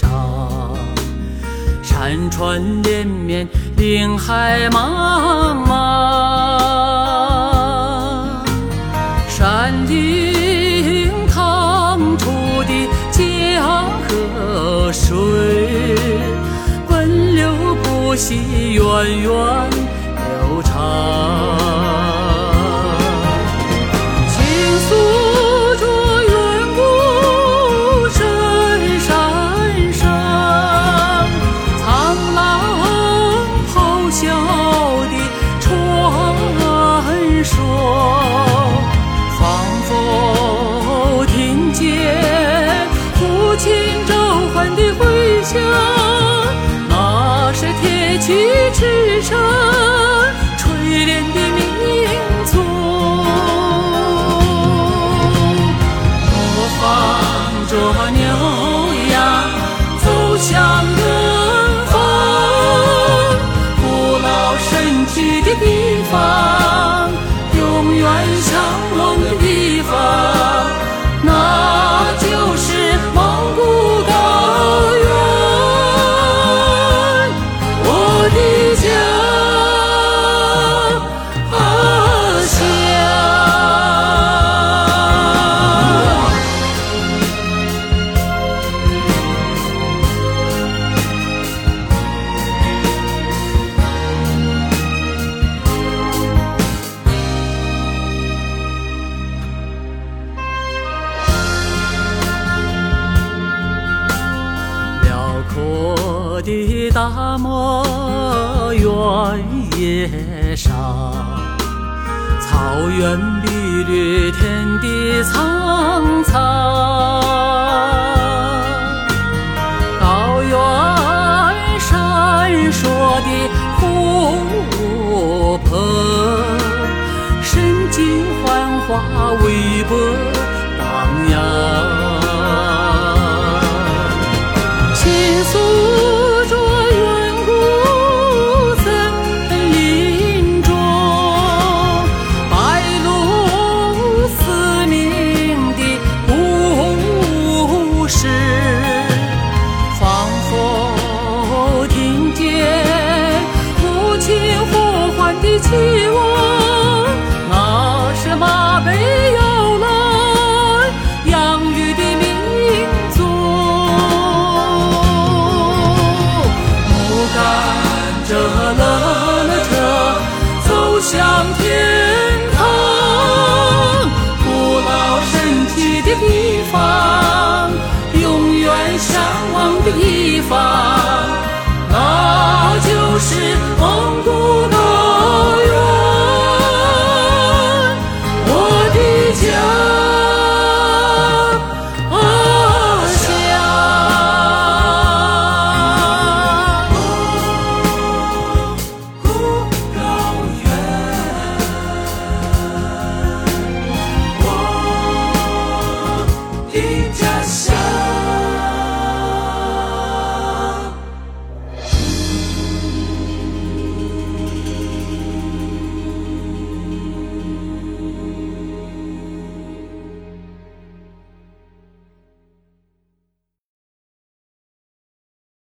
上，山川连绵，林海茫茫，山顶淌出的江河水，奔流不息，源远流长。on the 的大漠原野上，草原碧绿，天地苍。向天堂，古老神奇的地方，永远向往的地方，那就是梦。